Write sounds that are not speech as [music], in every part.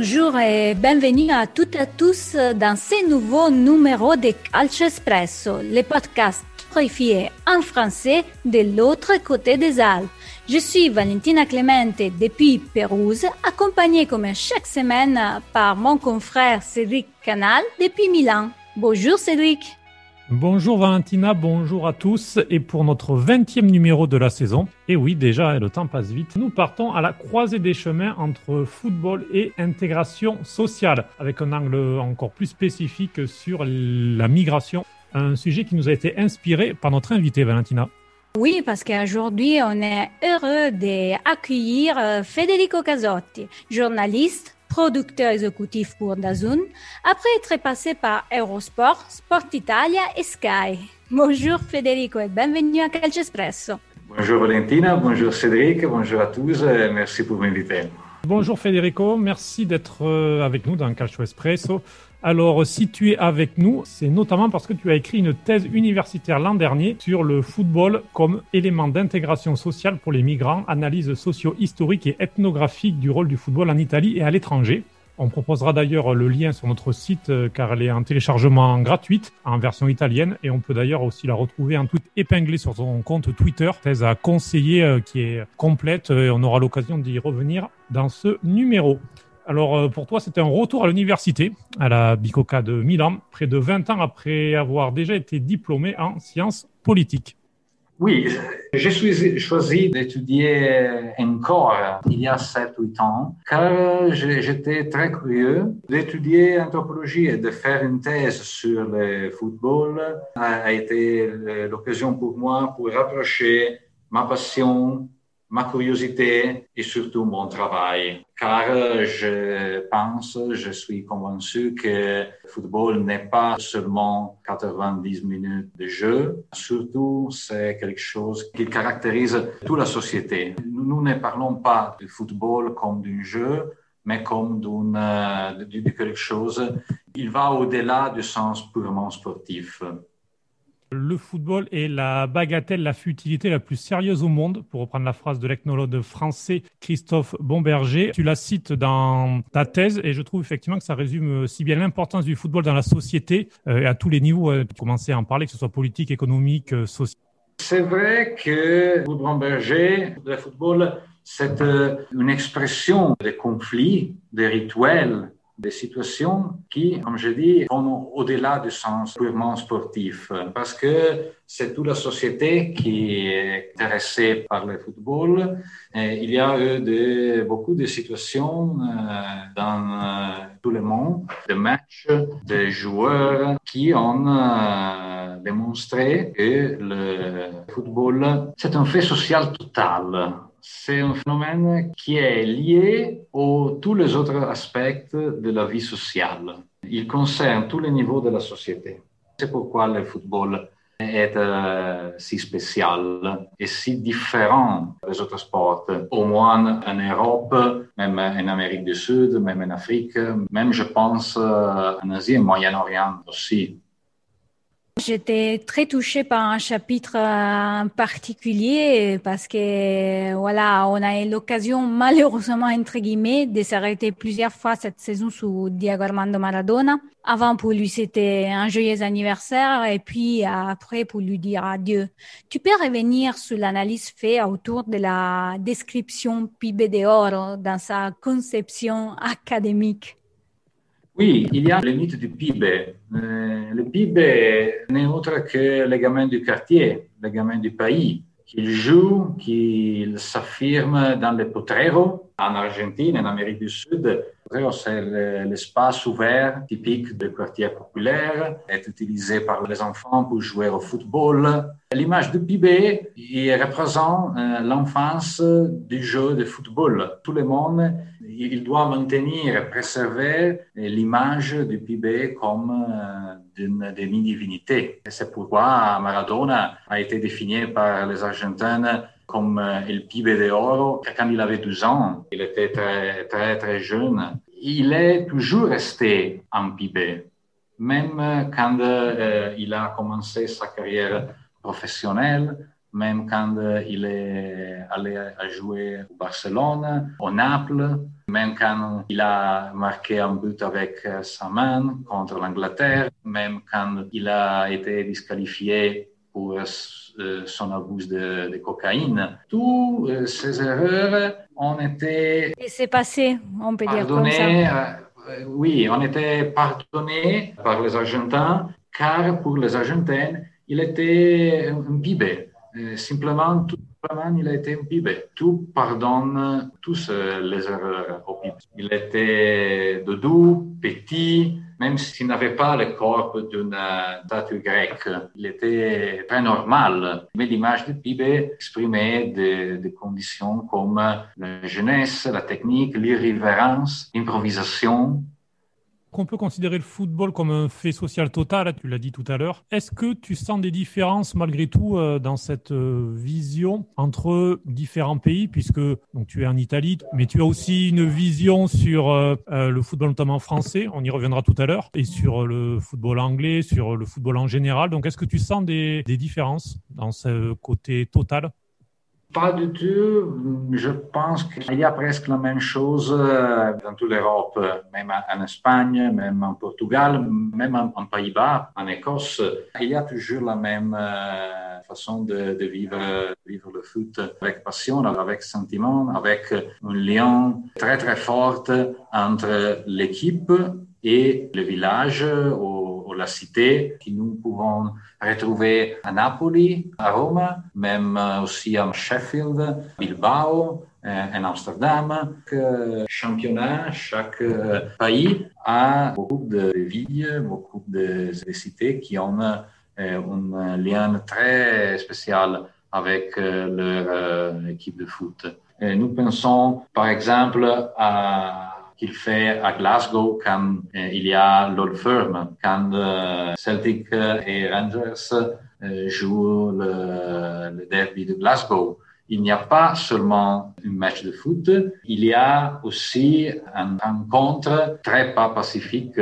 Bonjour et bienvenue à toutes et à tous dans ce nouveau numéro de Calcio Espresso, le podcast horrifié en français de l'autre côté des Alpes. Je suis Valentina Clemente depuis Pérouse, accompagnée comme chaque semaine par mon confrère Cédric Canal depuis Milan. Bonjour Cédric. Bonjour Valentina, bonjour à tous. Et pour notre 20e numéro de la saison, et oui déjà le temps passe vite, nous partons à la croisée des chemins entre football et intégration sociale, avec un angle encore plus spécifique sur la migration, un sujet qui nous a été inspiré par notre invité Valentina. Oui, parce qu'aujourd'hui, on est heureux d'accueillir euh, Federico Casotti, journaliste, producteur exécutif pour DAZN, après être passé par Eurosport, Sport Italia et Sky. Bonjour Federico et bienvenue à Calcio Espresso. Bonjour Valentina, bonjour Cédric, bonjour à tous et merci pour m'inviter. Bonjour Federico, merci d'être euh, avec nous dans Calcio Espresso. Alors, si tu es avec nous, c'est notamment parce que tu as écrit une thèse universitaire l'an dernier sur le football comme élément d'intégration sociale pour les migrants, analyse socio-historique et ethnographique du rôle du football en Italie et à l'étranger. On proposera d'ailleurs le lien sur notre site euh, car elle est en téléchargement gratuite en version italienne et on peut d'ailleurs aussi la retrouver en tweet épinglé sur son compte Twitter, thèse à conseiller euh, qui est complète et on aura l'occasion d'y revenir dans ce numéro. Alors, euh, pour toi, c'était un retour à l'université, à la Bicocca de Milan, près de 20 ans après avoir déjà été diplômé en sciences politiques. Oui, j'ai choisi d'étudier encore il y a 7-8 ans, car j'étais très curieux d'étudier anthropologie et de faire une thèse sur le football a été l'occasion pour moi pour rapprocher ma passion ma curiosité et surtout mon travail. Car je pense, je suis convaincu que le football n'est pas seulement 90 minutes de jeu, surtout c'est quelque chose qui caractérise toute la société. Nous ne parlons pas du football comme d'un jeu, mais comme d'une, de quelque chose. Il va au-delà du sens purement sportif. Le football est la bagatelle, la futilité la plus sérieuse au monde, pour reprendre la phrase de l'ethnologue français Christophe Bomberger. Tu la cites dans ta thèse et je trouve effectivement que ça résume si bien l'importance du football dans la société euh, et à tous les niveaux. Tu commençais à en parler, que ce soit politique, économique, euh, social. C'est vrai que le football, c'est euh, une expression des conflits, des rituels, des situations qui, comme je dis, vont au-delà du sens purement sportif, parce que c'est toute la société qui est intéressée par le football. Il y a eu de, beaucoup de situations euh, dans euh, tout le monde, de matchs, de joueurs qui ont euh, démontré que le football, c'est un fait social total c'est un phénomène qui est lié à tous les autres aspects de la vie sociale. Il concerne tous les niveaux de la société. C'est pourquoi le football est euh, si spécial et si différent des autres sports, au moins en Europe, même en Amérique du Sud, même en Afrique, même je pense euh, en Asie et Moyen-Orient aussi. J'étais très touchée par un chapitre en particulier parce que voilà, on a eu l'occasion malheureusement entre guillemets de s'arrêter plusieurs fois cette saison sous Diego Armando Maradona. Avant pour lui c'était un joyeux anniversaire et puis après pour lui dire adieu. Tu peux revenir sur l'analyse faite autour de la description PIB d'or dans sa conception académique? Oui, il y a le mythe du PIB. Euh, le PIB n'est autre que le gamin du quartier, le gamin du pays, qu'il joue, qu'il s'affirme dans le potrero, en Argentine, en Amérique du Sud. C'est l'espace ouvert typique du quartier populaire, est utilisé par les enfants pour jouer au football. L'image du PIB il représente euh, l'enfance du jeu de football. Tout le monde il doit maintenir, préserver l'image du PIB comme euh, d'une demi-divinité. C'est pourquoi Maradona a été défini par les Argentins comme euh, le PIB d'or quand il avait 12 ans. Il était très, très, très jeune. Il est toujours resté en PIB, même quand euh, il a commencé sa carrière professionnelle même quand il est allé jouer au Barcelone, au Naples, même quand il a marqué un but avec euh, sa main contre l'Angleterre, même quand il a été disqualifié pour euh, son abus de, cocaïne. Toutes ces erreurs ont été... Et c'est passé, on peut dire comme ça. oui, on était pardonnés par les Argentins, car pour les Argentins, il était un bibé. Simplement, tout il a été un pibe. Tout pardonne tous les erreurs. Il était doux, petit, même s'il n'avait pas le corps d'une statue grecque. Il était très normal. Mais l'image du pibe exprimait des, des, conditions comme la jeunesse, la technique, l'irrévérence, l'improvisation, qu'on peut considérer le football comme un fait social total, tu l'as dit tout à l'heure. Est-ce que tu sens des différences malgré tout euh, dans cette euh, vision entre différents pays, puisque tu es en Italie, mais tu as aussi une vision sur euh, le football notamment français, on y reviendra tout à l'heure, et sur le football anglais, sur le football en général. Donc est-ce que tu sens des différences dans ce côté total? Pas du tout. Je pense qu'il y a presque la même chose euh, dans toute l'Europe, même en Espagne, même en Portugal, même en Pays-Bas, en Écosse. Il y a toujours la même euh, façon de, vivre, le foot avec passion, avec sentiment, avec un lien très très fort entre l'équipe et le village la cité que nous pouvons retrouver à Napoli, à Rome, même aussi à Sheffield, Bilbao, euh, en Amsterdam. Chaque championnat, chaque pays a beaucoup de villes, beaucoup de, cités qui ont euh, un lien très spécial avec euh, leur équipe de foot. nous pensons par exemple à qu'il fait à Glasgow quand euh, il y a l'Old Firm, quand euh, Celtic et Rangers euh, jouent le, derby de Glasgow. Il n'y a pas seulement un match de foot, il y a aussi une rencontre très pas pacifique,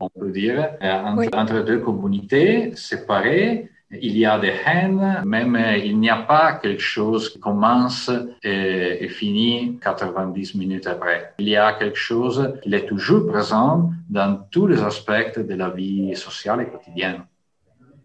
on peut dire, entre deux communautés séparées il y a des haines, même il n'y a pas quelque chose qui commence et, et, finit 90 minutes après. Il y a quelque chose qui est toujours présent dans tous les aspects de la vie sociale et quotidienne.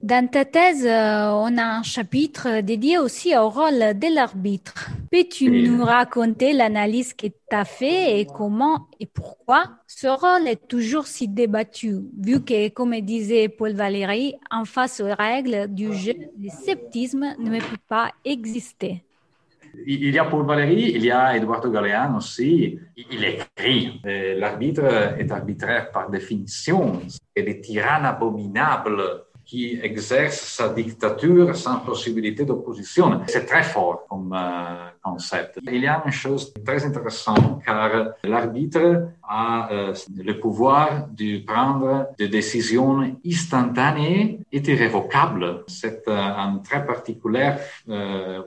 Dans ta thèse, euh, on a un chapitre dédié aussi au rôle de l'arbitre. Peux-tu nous raconter l'analyse que tu as fait et comment et pourquoi ce rôle est toujours si débattu, vu que, comme disait Paul Valéry, en face aux règles du jeu, le sceptisme ne peut pas exister il y a Paul Valéry, il y a Eduardo Galeano aussi. Il écrit. L'arbitre est arbitraire par définition. C'est des tyrannes abominables qui exerce sa dictature sans possibilité d'opposition. C'est très fort comme euh, concept. Il y a une chose très intéressante car l'arbitre a euh, le pouvoir de prendre des décisions instantanées et irrévocables. C'est euh, un très particulier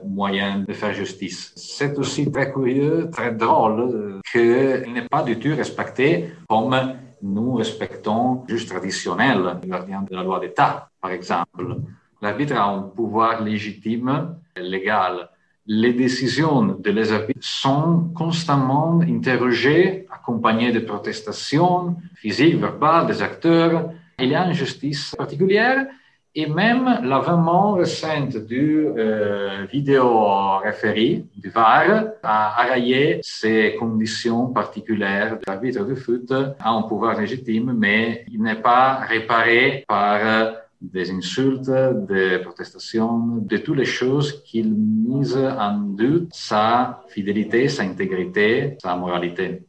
moyen de faire justice. C'est aussi très curieux, très drôle qu'il n'est pas du tout respecté comme nous respectons juste traditionnel, le gardien de la loi d'État, par exemple. L'arbitre a un pouvoir légitime, légal. Les décisions de les sont constamment interrogées, accompagnées de protestations physiques, verbales des acteurs. Il y a une justice particulière et même l'avènement récent du euh, vidéo référé, du VAR, a arraillé ces conditions particulières. L'arbitre de foot a un pouvoir légitime, mais il n'est pas réparé par euh, des insultes, des protestations, de toutes les choses qui misent en doute sa fidélité, sa intégrité, sa moralité.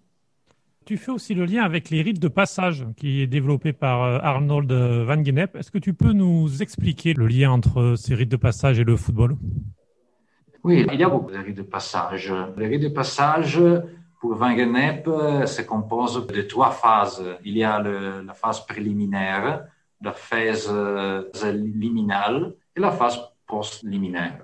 Tu fais aussi le lien avec les rites de passage qui est développé par euh, Arnold Van Gennep. Est-ce que tu peux nous expliquer le lien entre ces rites de passage et le football? Oui, il y a beaucoup de rites de passage. Les rites de passage, pour Van Gennep, se composent de trois phases. Il y a la phase préliminaire, la phase euh, liminale et la phase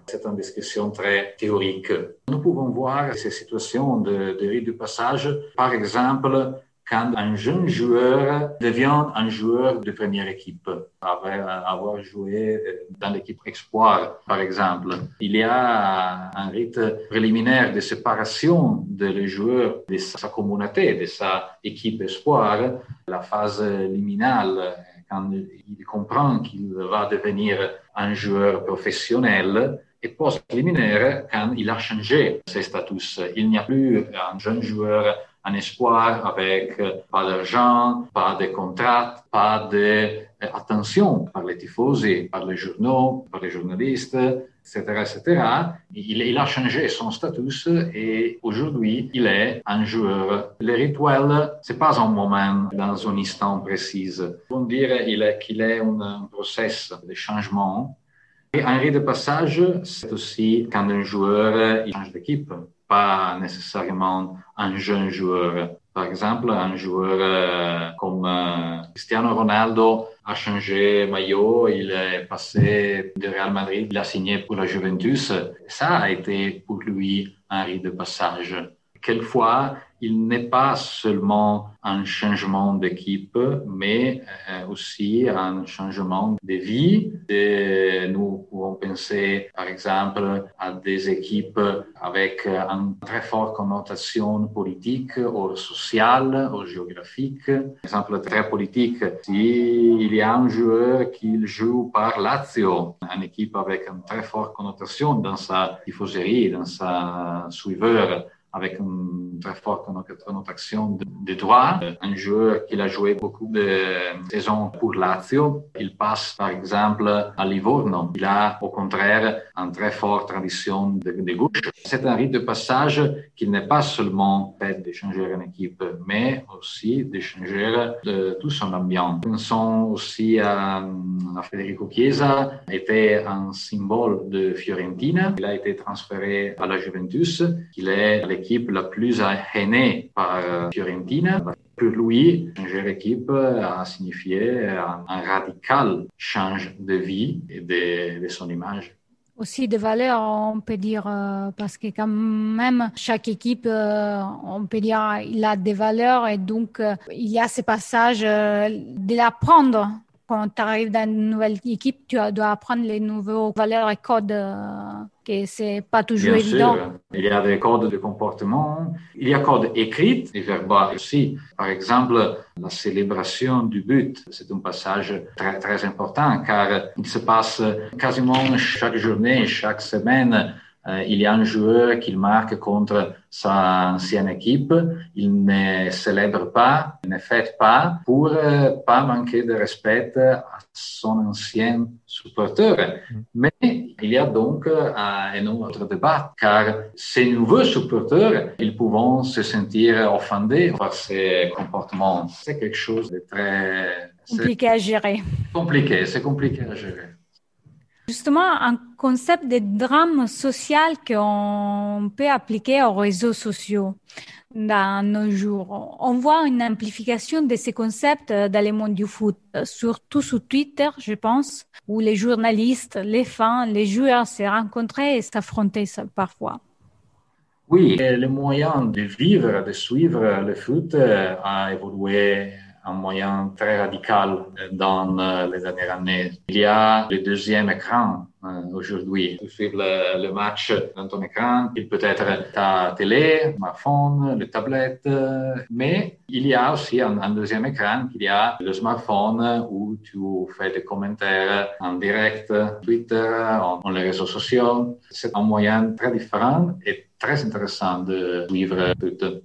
C'est une discussion très théorique. Nous pouvons voir ces situations de, rite de passage, par exemple, quand un jeune joueur devient un joueur de première équipe, avoir joué dans l'équipe Espoir, par exemple. Il y a un rite préliminaire de séparation de joueur de sa communauté, de sa équipe Espoir, la phase liminale, quand il comprend qu'il va devenir un joueur professionnel, et post-liminaire quand il a changé ses statuts. Il n'y a plus un jeune joueur un espoir avec euh, pas d'argent, pas de contrat, pas d'attention par les tifosi, par les journaux, par les journalistes, etc., etc. Il, a changé son statut et aujourd'hui, il est un joueur. Le rituel, c'est pas un moment dans un instant précis. On dire qu'il est, est un processus de changement et un rite de passage, c'est aussi quand un joueur change d'équipe, pas nécessairement un jeune joueur. Par exemple, un joueur euh, comme euh, Cristiano Ronaldo a changé maillot, il est passé de Real Madrid, il a signé pour la Juventus. Ça a été pour lui un rite de passage. Quelquefois, il n'est pas seulement un changement d'équipe, mais euh, aussi un changement de vie. nous pouvons penser, par exemple, à des équipes avec une très forte connotation politique ou sociale ou géographique. Par exemple, très politique, s'il y a un joueur qui joue par Lazio, une équipe avec une très forte connotation dans sa tifoserie, dans sa suiveur, avec une très forte connotation de, droit. Un joueur qui a joué beaucoup de saisons pour Lazio, il passe par exemple à Livorno. Il a au contraire une très forte tradition de, gauche. C'est un rite de passage qui n'est pas seulement fait de changer une équipe, mais aussi de changer de tout son ambiance. Pensons aussi à, à Federico Chiesa, était un symbole de Fiorentina. Il a été transféré à la Juventus. Il est l'équipe la plus hainée par euh, Fiorentina. Pour lui, changer d'équipe a signifié un, radical change de vie et de, son image aussi des valeurs, on peut dire, euh, parce que quand même, chaque équipe, euh, on peut dire, il a des valeurs et donc il y a ce passage de l'apprendre quand tu arrives dans une nouvelle équipe, tu dois apprendre les nouveaux valeurs et codes, euh, que c'est pas toujours Bien évident. Sûr. Il y a des codes de comportement, il y a des codes écrits et verbaux aussi. Par exemple, la célébration du but, c'est un passage très, très important car il se passe quasiment chaque journée, chaque semaine il y a un joueur qui marque contre sa ancienne équipe, il ne célèbre pas, il ne fête pas pour euh, pas manquer de respect à son ancien supporter. Mm. Mais il y a donc euh, un autre débat, car ces nouveaux supporters, ils peuvent se sentir offendés par ces comportements. C'est quelque chose de très... Compliqué à gérer. Compliqué, c'est compliqué à gérer. Justement, un concept de drame social qu'on peut appliquer aux réseaux sociaux dans nos jours. On voit une amplification de ces concepts dans le monde du foot, surtout sur Twitter, je pense, où les journalistes, les fans, les joueurs se rencontraient et s'affrontaient parfois. Oui, le moyen de vivre, de suivre le foot a évolué un moyen très radical dans euh, les dernières années. Il y a le deuxième écran euh, aujourd'hui. Tu suivre le, match dans ton écran, il peut être ta télé, smartphone, le tablette, euh, mais il y a aussi un, deuxième écran, il y a le smartphone où tu fais des commentaires en direct, Twitter, en, les réseaux sociaux. C'est un moyen très différent et très intéressant de suivre.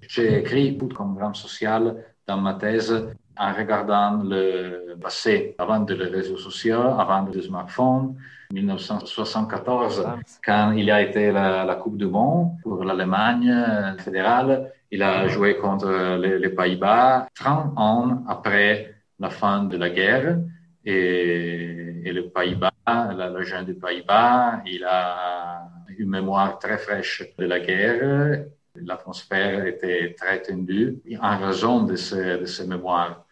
J'ai écrit beaucoup comme drame social dans ma thèse en regardant le passé, avant les réseaux sociaux, avant le smartphone, 1974, quand il a été la, la Coupe du Monde pour l'Allemagne fédérale, il a joué contre les, Pays-Bas 30 ans après la fin de la guerre. Et, et le Pays-Bas, la, jeune des Pays-Bas, il a une mémoire très fraîche de la guerre L'atmosphère était très tendue en raison de ces, de ces mémoires.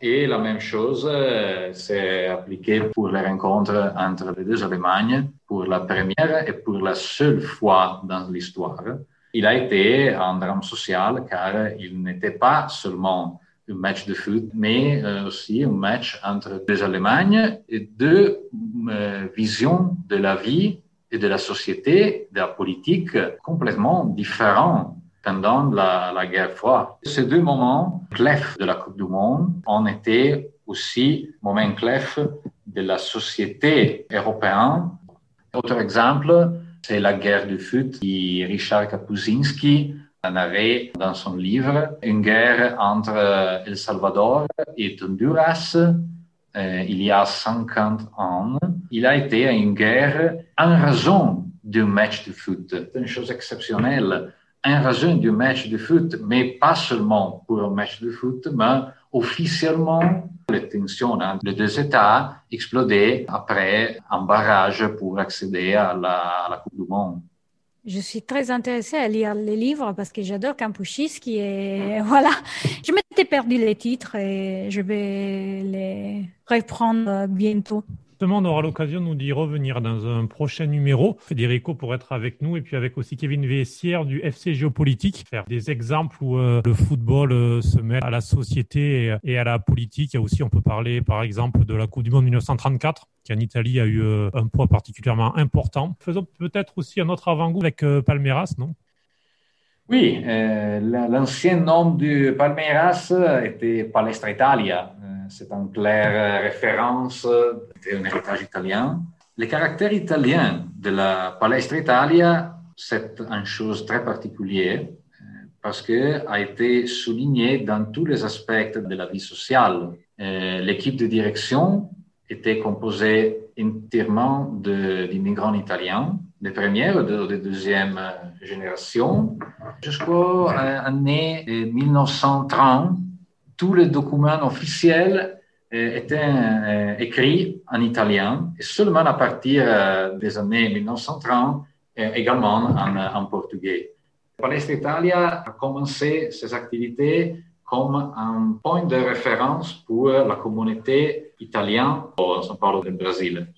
Et la même chose euh, s'est appliquée pour les rencontres entre les deux Allemagnes pour la première et pour la seule fois dans l'histoire. Il a été un drame social car il n'était pas seulement un match de foot, mais euh, aussi un match entre deux Allemagnes et deux euh, visions de la vie et de la société, de la politique complètement différents pendant la, guerre froide. Ces deux moments clefs de la Coupe du Monde ont été aussi moments clefs de la société européenne. Autre exemple, c'est la guerre du foot qui Richard Kapuscinski en avait dans son livre, une guerre entre El Salvador et Honduras euh, il y a 50 ans. Il a été une guerre en raison du match de foot. C'est une chose exceptionnelle en raison du match de foot, mais pas seulement pour un match de foot, mais officiellement, les tensions entre les deux États explodaient après un barrage pour accéder à la, Coupe du Monde. Je suis très intéressée à lire les livres parce que j'adore Campuchis qui est, [laughs] voilà. Je m'étais perdu les titres et je vais les reprendre bientôt on aura l'occasion nous d'y revenir dans un prochain numéro. Federico pour être avec nous et puis avec aussi Kevin Vessière du FC Géopolitique, faire des exemples où euh, le football euh, se met à la société et, à la politique. Il y a aussi, on peut parler par exemple de la Coupe du Monde 1934 qui en Italie a eu euh, un poids particulièrement important. Faisons peut-être aussi un autre avant-goût avec Palmeiras, non? Oui, l'ancien nom du Palmeiras était Palestra Italia c'est une claire référence un héritage italien. Le caractère italien de la Palestra Italia, c'est une chose très particulière euh, parce que a été souligné dans tous les aspects de la vie sociale. Euh, l'équipe de direction était composée entièrement d'immigrants italiens, de première et de, deuxième génération. Jusqu'aux années 1930, tous les documents officiels euh, étaient euh, écrits en italien et seulement à partir euh, des années 1930 également en, en portugais. Palestra Italia a commencé ses activités comme un point de référence pour la communauté italienne au São Paulo du Brésil.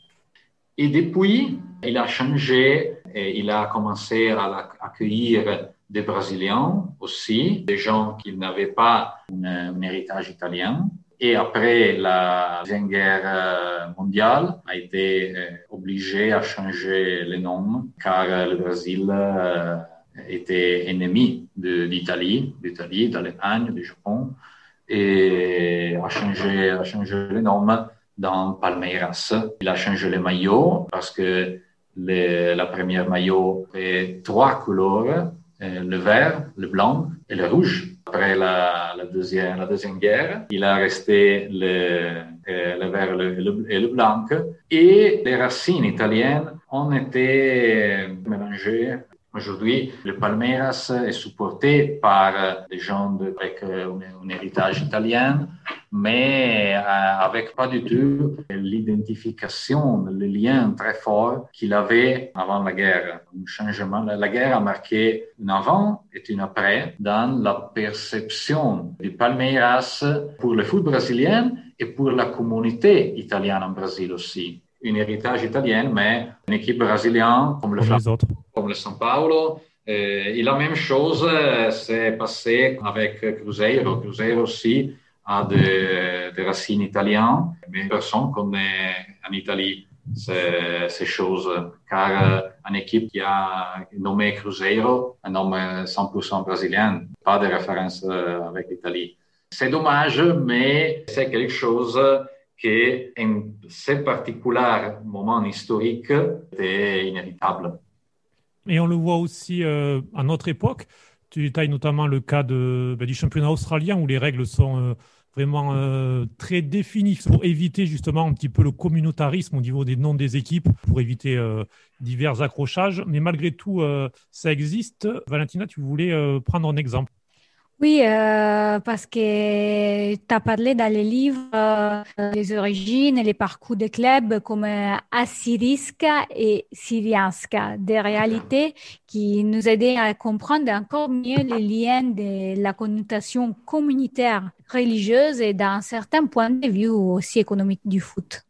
Et depuis, il a changé et il a commencé à accueillir des Brésiliens aussi, des gens qui n'avaient pas un, héritage italien. Et après la Deuxième Guerre euh, mondiale, a été euh, obligé à changer les noms car euh, le Brésil était ennemi d'Italie, d'Italie, d'Allemagne, du Japon, et a changé, a changé les noms dans Palmeiras. Il a changé les maillots parce que la première maillot est trois couleurs le vert, le blanc et le rouge. Après la, deuxième, la deuxième guerre, il a resté le, euh, le vert et le, blanc. Et les racines italiennes ont été mélangées Aujourd'hui, le Palmeiras est supporté par des gens avec un héritage italien, mais euh, avec pas du tout l'identification, le lien très fort qu'il avait avant la guerre. Un changement. La guerre a marqué un avant et un après dans la perception du Palmeiras pour le foot brésilien et pour la communauté italienne en Brésil aussi un héritage italien, mais une équipe brésilienne comme le, comme, comme le São Paulo. Et, la même chose euh, s'est passé avec Cruzeiro. Cruzeiro aussi a des, racines italiennes, mais personne connaît en Italie ces, ces choses, car euh, une équipe qui a nommé Cruzeiro, un nom 100% brésilien, pas de référence euh, avec l'Italie. C'est dommage, mais c'est quelque chose que en ce particulier moment historique était inévitable. Et on le voit aussi euh, à notre époque. Tu détailles notamment le cas ben, du championnat australien où les règles sont euh, vraiment euh, très définies pour éviter justement un petit peu le communautarisme au niveau des noms des équipes, pour éviter divers accrochages. Mais malgré tout, ça existe. Valentina, tu voulais prendre un exemple. Oui, euh, parce que tu as parlé dans les livres euh, les origines et les parcours des clubs comme euh, Assyriska et Syrianska, des réalités qui nous aidaient à comprendre encore mieux les liens de la connotation communautaire religieuse et d'un certain point de vue aussi économique du foot.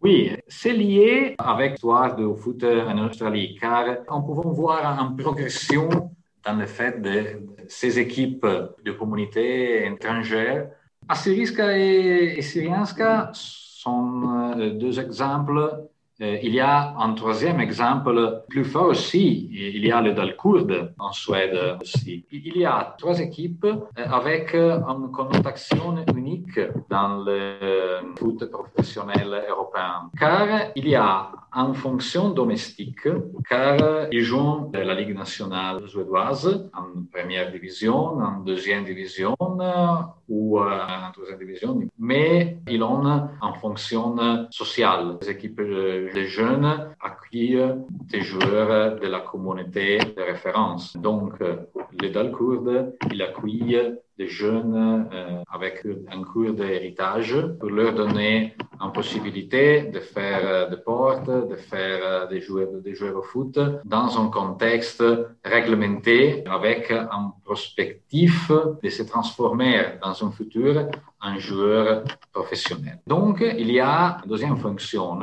Oui, c'est lié avec l'histoire du foot en Australie, car on peut voir une progression dans le fait de ces équipes de communautés étrangères Assyriska et, et Syrianska sont euh, deux exemples il y a un troisième exemple plus fort aussi. Il y a le Dalkurd en Suède aussi. Il y a trois équipes euh, avec une connotation unique dans le foot professionnel européen. Car il y a en fonction domestique, car ils jouent la Ligue nationale suédoise en première division, en deuxième division ou en troisième division, mais ils ont en fonction sociale. Les équipes de jeunes accueillent des joueurs de la communauté de référence. Donc, le Dalkurd, il accueille des jeunes euh, avec un cours d'héritage pour leur donner une possibilité de faire euh, des portes, de faire euh, des joueurs, des joueurs au foot dans un contexte réglementé avec un prospectif de se transformer dans un futur en joueur professionnel. Donc, il y a une deuxième fonction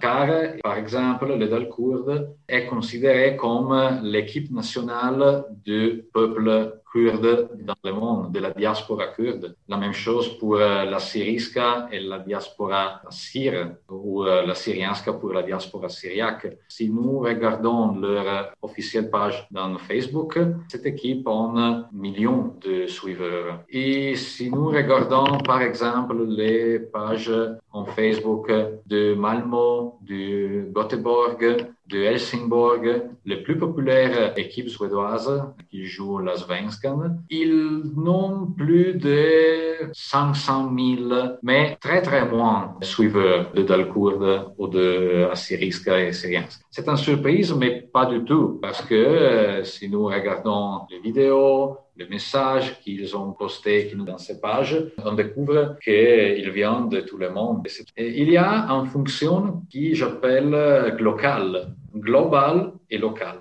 car, par exemple, le Dalkurd est considéré comme l'équipe nationale du peuple kurde dans le monde, de la diaspora kurde. La même chose pour euh, la syriska et la diaspora syre, ou euh, la syrianska pour la diaspora syriaque. Si nous regardons leur euh, officielle page dans Facebook, cette équipe a millions de suiveurs. Et si nous regardons par exemple les pages en Facebook de Malmo, de Göteborg, de Helsingborg, les plus populaires équipes suédoises qui jouent la Svenskan. Ils n'ont plus de 500 000, mais très très moins de suiveurs de Dalkurd ou de Assyriska et Syrianska. C'est une surprise, mais pas du tout, parce que euh, si nous regardons les vidéos, les messages qu'ils ont postés dans ces pages, on découvre qu'ils viennent de tout le monde. Il y a une fonction qui j'appelle local, global et local.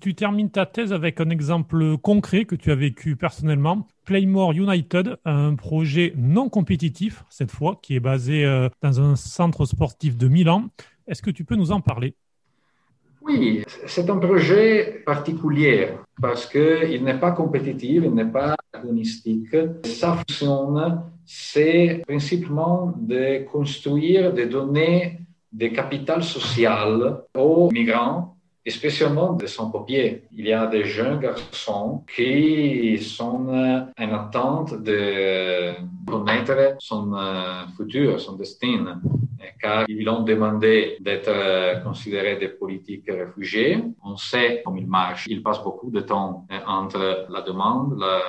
Tu termines ta thèse avec un exemple concret que tu as vécu personnellement. Playmore United, un projet non compétitif, cette fois, qui est basé euh, dans un centre sportif de Milan. Est-ce que tu peux nous en parler? Oui, c'est un projet particulier parce qu'il n'est pas compétitif, il n'est pas agonistique. Sa fonction, c'est principalement de construire, de donner des capitales sociales aux migrants spécialement de son papier. Il y a des jeunes garçons qui sont en attente de connaître son euh, futur, son destin, car ils ont demandé d'être euh, considérés des politiques réfugiés. On sait comment il marche. Il passe beaucoup de temps euh, entre la demande, la,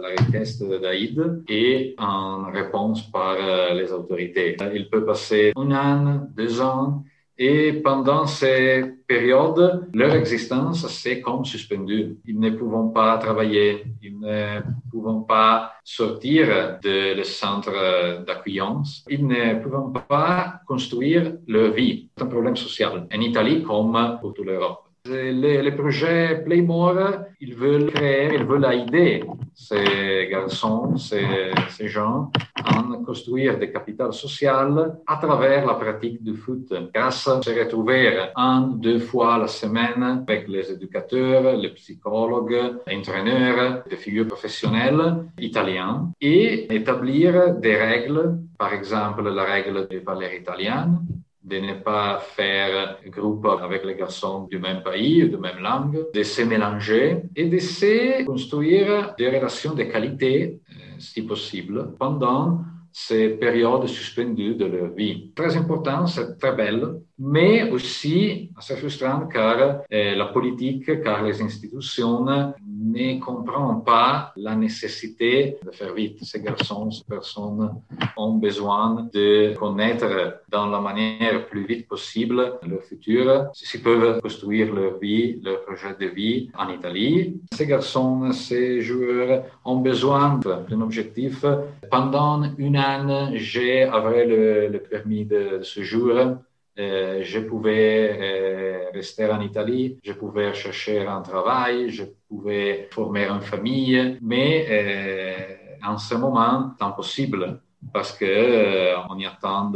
la, requête d'Aïd et en réponse par les autorités. Il peut passer un an, deux ans, et pendant ces périodes, leur existence s'est comme suspendue. Ils ne pouvaient pas travailler, ils ne pouvaient pas sortir de le centre d'accueillance, ils ne pouvaient pas construire leur vie. C'est un problème social en Italie comme pour toute l'Europe. Les, les, projets Playmore, ils veulent créer, ils veulent aider ces garçons, ces, ces gens à construire des capitales sociales à travers la pratique du foot. Grâce à se retrouver un, deux fois la semaine avec les éducateurs, les psychologues, les entraîneurs, des figures professionnelles italiens et établir des règles, par exemple la règle des valeurs italiennes, de ne pas faire groupe avec les garçons du même pays, de même langue, de se mélanger et de se construire des relations de qualité, euh, si possible, pendant ces périodes suspendues de leur vie. Très important, c'est très belle, mais aussi assez frustrant car euh, la politique, car les institutions ne comprennent pas la nécessité de faire vite. Ces garçons, ces personnes ont besoin de connaître dans la manière plus vite possible leur futur, s'ils peuvent construire leur vie, leur projet de vie en Italie. Ces garçons, ces joueurs ont besoin d'un objectif. Pendant une année, j'ai, avec le, le permis de, de séjour, euh, je pouvais euh, rester en Italie, je pouvais chercher un travail, je pouvais former une famille, mais euh, en ce moment, c'est impossible parce que on y attend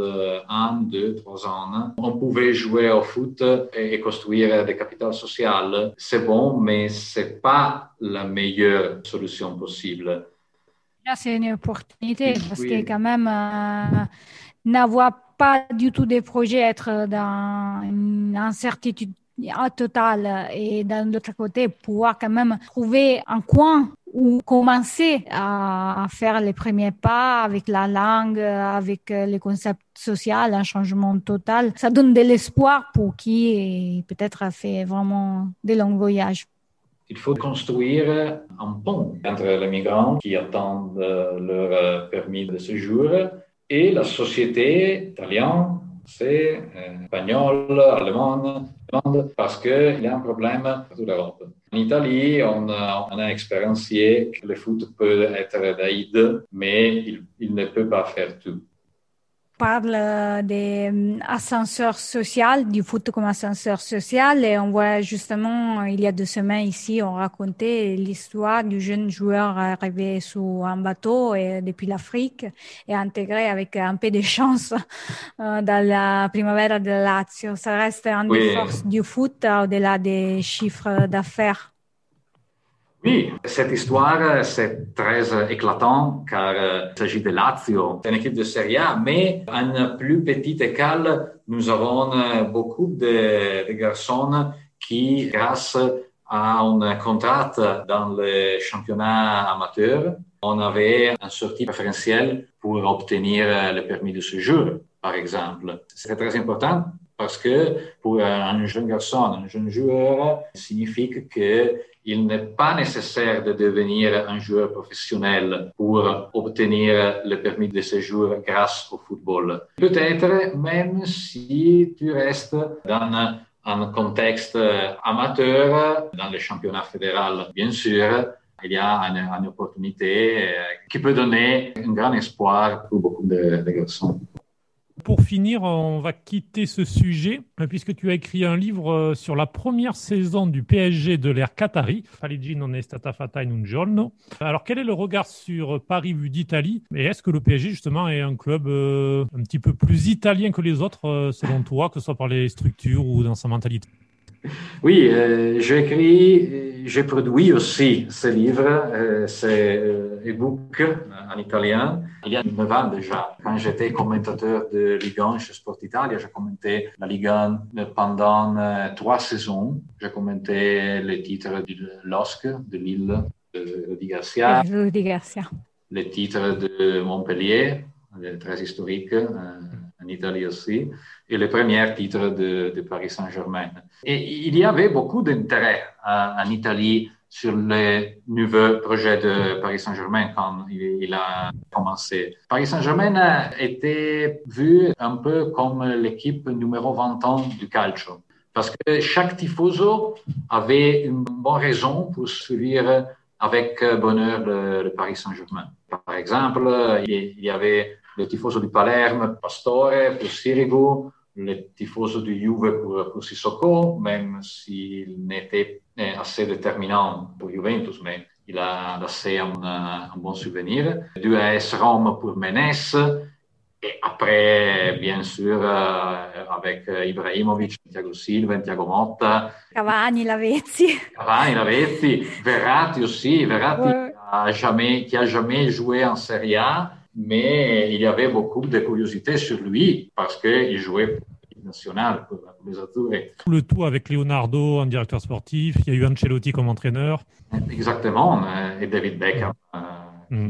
un, deux, trois ans. On pouvait jouer au foot et, et construire des capitales sociales. C'est bon, mais c'est pas la meilleure solution possible. Là, c'est une opportunité parce que quand même, n'avoir pas du tout des projets, être dans une incertitude totale et d'un autre côté, pouvoir quand même trouver un coin où commencer à, faire les premiers pas avec la langue, avec les concepts sociaux, un changement total. Ça donne de l'espoir pour qui peut-être a fait vraiment des longs voyages. Il faut construire un pont entre les migrants qui attendent leur permis de séjour et la société italienne, c'est euh, espagnole, allemande, parce qu'il y a un problème partout l'Europe. En Italie, on a, on que le foot peut être d'aide, mais il ne peut pas faire tout parle des euh, ascenseurs sociaux, du foot comme ascenseur social. Et on voit justement, il y a deux semaines ici, on racontait l'histoire du jeune joueur arrivé sur un bateau et, depuis l'Afrique et intégré avec un peu de [laughs] chance euh, dans la Primavera de Lazio. Ça reste une des forces du foot au-delà des chiffres d'affaires. Oui, cette histoire, c'est très éclatant car euh, il s'agit de Lazio, une équipe de Serie A, mais une plus petite école, nous avons euh, beaucoup de, garçons qui, grâce à un contrat dans le championnat amateur, on avait un sortie préférentielle pour obtenir euh, le permis de séjour, par exemple. C'est très important parce que pour un jeune garçon, un jeune joueur, signifie que il n'est pas nécessaire de devenir un joueur professionnel pour obtenir le permis de séjour grâce au football. Peut-être même si tu restes dans un contexte amateur, dans le championnat fédéral, bien sûr, il y a une, opportunité euh, qui peut donner un grand espoir pour beaucoup de, de garçons. Pour finir, on va quitter ce sujet euh, puisque tu as écrit un livre euh, sur la première saison du PSG de l'ère Qatari. Non è stata fatta in un giorno. Alors, quel est le regard sur Paris vu d'Italie? Et est-ce que le PSG, justement, est un club euh, un petit peu plus italien que les autres, selon toi, que ce soit par les structures ou dans sa mentalité? [laughs] oui, euh, j'écris, j'ai produit aussi ce livre, euh, c'est euh, e-book en italien. Il y a 9 ans déjà, quand j'étais commentateur de Ligue 1 chez Sport Italia, j'ai commenté la Ligue 1 pendant euh, trois saisons. J'ai commenté les titres du LOSC, de Lille, de Rudi Garcia, Garcia, les titres de Montpellier, très historique en Italie aussi, et les premiers titres de, de Paris Saint-Germain. Et il y avait beaucoup d'intérêt en Italie sur les nouveaux projets de Paris Saint-Germain quand il, a commencé. Paris Saint-Germain était vu un peu comme l'équipe numéro 20 ans du calcio. Parce que chaque tifoso avait une bonne raison pour suivre avec bonheur le, Paris Saint-Germain. Par exemple, il y avait le tifoso du Palerme, Pastore, pour le tifoso du Juve pour, pour Sissoko, même s'il n'était assez déterminant pour Juventus, mais il a laissé un, un bon souvenir. Du AS Rome pour Menes, et après, bien sûr, euh, avec Ibrahimovic, Thiago Silva, Thiago Motta. Cavani, Lavezzi. Cavani, Lavezzi. Verratti [laughs] aussi. Verratti ouais. a jamais, qui a jamais joué en Serie A mais il y avait beaucoup de curiosité sur lui parce qu'il jouait nationale, pour, les Azzurri. Le tout avec Leonardo en directeur sportif, il y a eu Ancelotti comme entraîneur. Exactement, et David Beckham. Mm.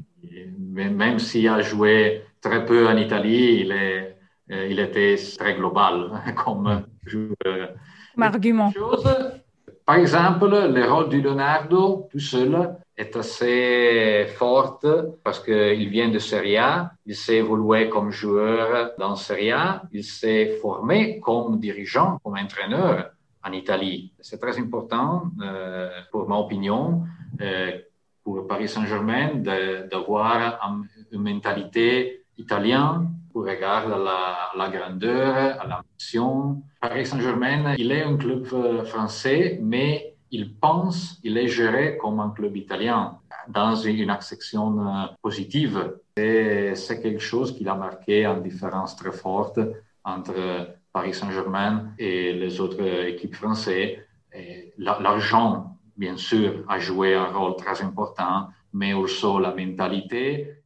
Même s'il a joué très peu en Italie, il, est, euh, il était très global [laughs] comme joueur. Comme argument. Par exemple, le rôle de Leonardo tout seul est assez forte parce qu'il vient de Serie A, il s'est évolué comme joueur dans Serie A, il s'est formé comme dirigeant, comme entraîneur en Italie. C'est très important, euh, pour ma opinion, euh, pour Paris Saint-Germain, d'avoir une mentalité italienne pour regarder la, grandeur, à l'ambition. Paris Saint-Germain, il est un club euh, français, mais il pense, il est géré comme un club italien dans une acception euh, positive. C'est quelque chose qui a marqué une différence très forte entre Paris Saint-Germain et les autres équipes françaises. L'argent, bien sûr, a joué un rôle très important, mais aussi la mentalité.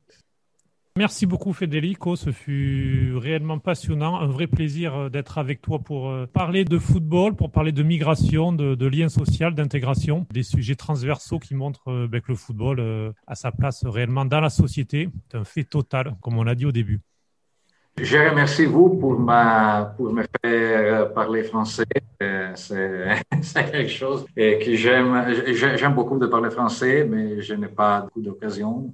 Merci beaucoup Federico, ce fut réellement passionnant, un vrai plaisir euh, d'être avec toi pour euh, parler de football, pour parler de migration, de, de lien social, d'intégration, des sujets transversaux qui montrent euh, ben, que le football a sa place réellement dans la société. C'est un fait total, comme on l'a dit au début. Je remercie vous pour, ma, pour me faire parler français. Euh, c'est [laughs] quelque chose que j'aime. J'aime beaucoup de parler français, mais je n'ai pas beaucoup d'occasion.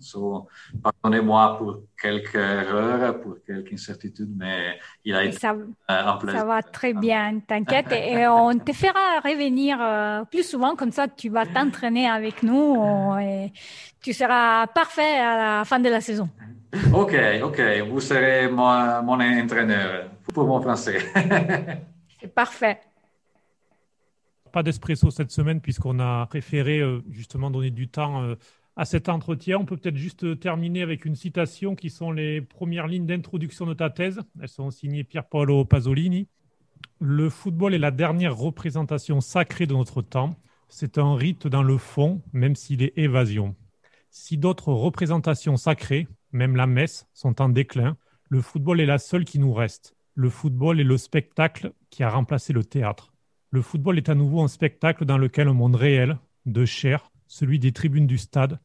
Pardonnez-moi pour quelques erreurs, pour quelques incertitudes, mais il a été ça, un plaisir. Ça va très bien, t'inquiète. et on te fera revenir euh, plus souvent, comme ça tu vas t'entraîner avec nous et tu seras parfait à la fin de la saison. Ok, ok, vous serez mon, mon entraîneur pour mon français. [laughs] C'est parfait. Pas d'espresso cette semaine puisqu'on a préféré euh, justement donner du temps euh, à cet entretien. On peut peut-être juste terminer avec une citation qui sont les premières lignes d'introduction de ta thèse. Elles sont signées Pier Paolo Pasolini. Le football est la dernière représentation sacrée de notre temps. C'est un rite dans le fond, même s'il est évasion. Si d'autres représentations sacrées, même la messe, sont en déclin, le football est la seule qui nous reste. Le football est le spectacle qui a remplacé le théâtre. Le football est à nouveau un spectacle dans lequel un monde réel, de chair, celui des tribunes du stade,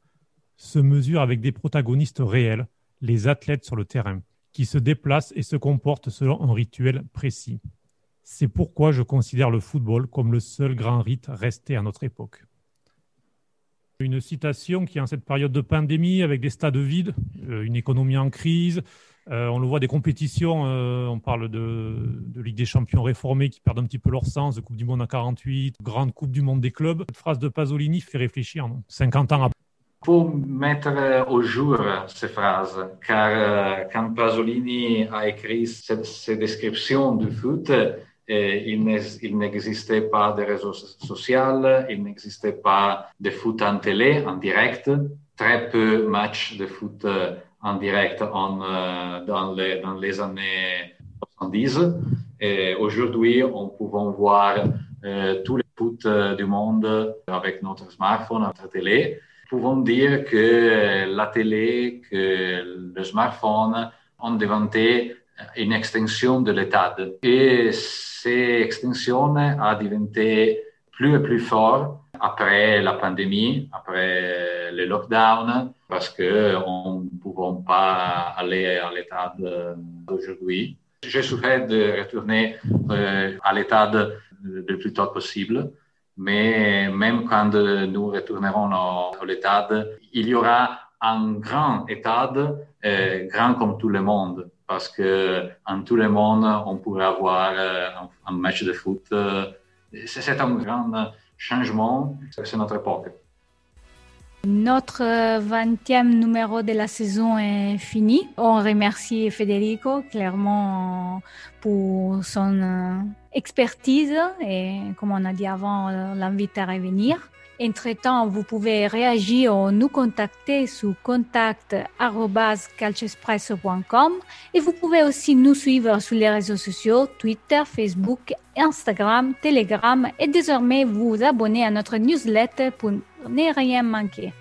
se mesure avec des protagonistes réels, les athlètes sur le terrain, qui se déplacent et se comportent selon un rituel précis. C'est pourquoi je considère le football comme le seul grand rite resté à notre époque. Une citation qui, en cette période de pandémie, avec des stades vides, euh, une économie en crise, euh, on le voit des compétitions, euh, on parle de, de, Ligue des champions réformée qui perdent un petit peu leur sens, de Coupe du Monde à 48, Grande Coupe du Monde des clubs. Cette phrase de Pasolini fait réfléchir, non? 50 ans après. Il faut mettre au jour ces phrases, car quand Pasolini a écrit cette, cette description du foot, il n'existait pas de réseaux sociaux, il n'existait pas de foot en télé, en direct, très peu de matchs de foot euh, en direct euh, dans, les, années 70. Et aujourd'hui, on peut voir euh, tous les foot du monde avec notre smartphone, notre télé. Nous pouvons dire que la télé, que le smartphone ont deventé une extension de l'État. Et cette extension a devenu plus et plus fort après la pandémie, après le lockdown, parce qu'on ne pouvait pas aller à l'état d'aujourd'hui. J'ai souhaité de retourner euh, à l'état le plus tôt possible, mais même quand nous retournerons à l'état, il y aura un grand état, euh, grand comme tout le monde parce que en tout le monde, on pourrait avoir euh, un, match de foot. Euh, c'est un grand changement, c'est notre époque. Notre 20e numéro de la saison est fini. On remercie Federico clairement pour son euh, expertise et, comme on a dit avant, l'invite à revenir. Entre-temps, vous pouvez réagir ou nous contacter sous contact.calcespresso.com et vous pouvez aussi nous suivre sur les réseaux sociaux, Twitter, Facebook, Instagram, Telegram et désormais vous abonner à notre newsletter pour ne rien manquer.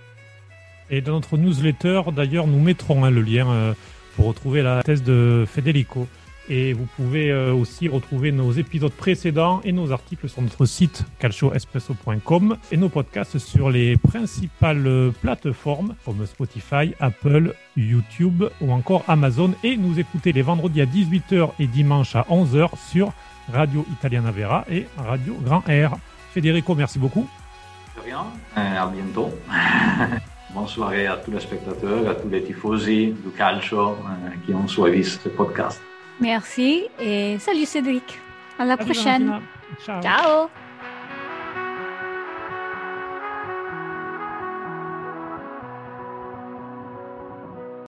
Et dans notre newsletter, d'ailleurs, nous mettrons hein, le lien euh, pour retrouver la thèse de Federico. Et vous pouvez euh, aussi retrouver nos épisodes précédents et nos articles sur notre site calcioespresso.com et nos podcasts sur les principales plateformes comme Spotify, Apple, YouTube ou encore Amazon et nous écouter les vendredis à 18h et dimanche à 11h sur Radio Italiana Vera et Radio Grand Air. Federico, merci beaucoup. De rien, à bientôt. [laughs] Bonne à tous les spectateurs, à tous les tifosi du calcio euh, qui ont suivi ce podcast. Merci et salut Cédric. À la prochaine. Ciao. Ciao.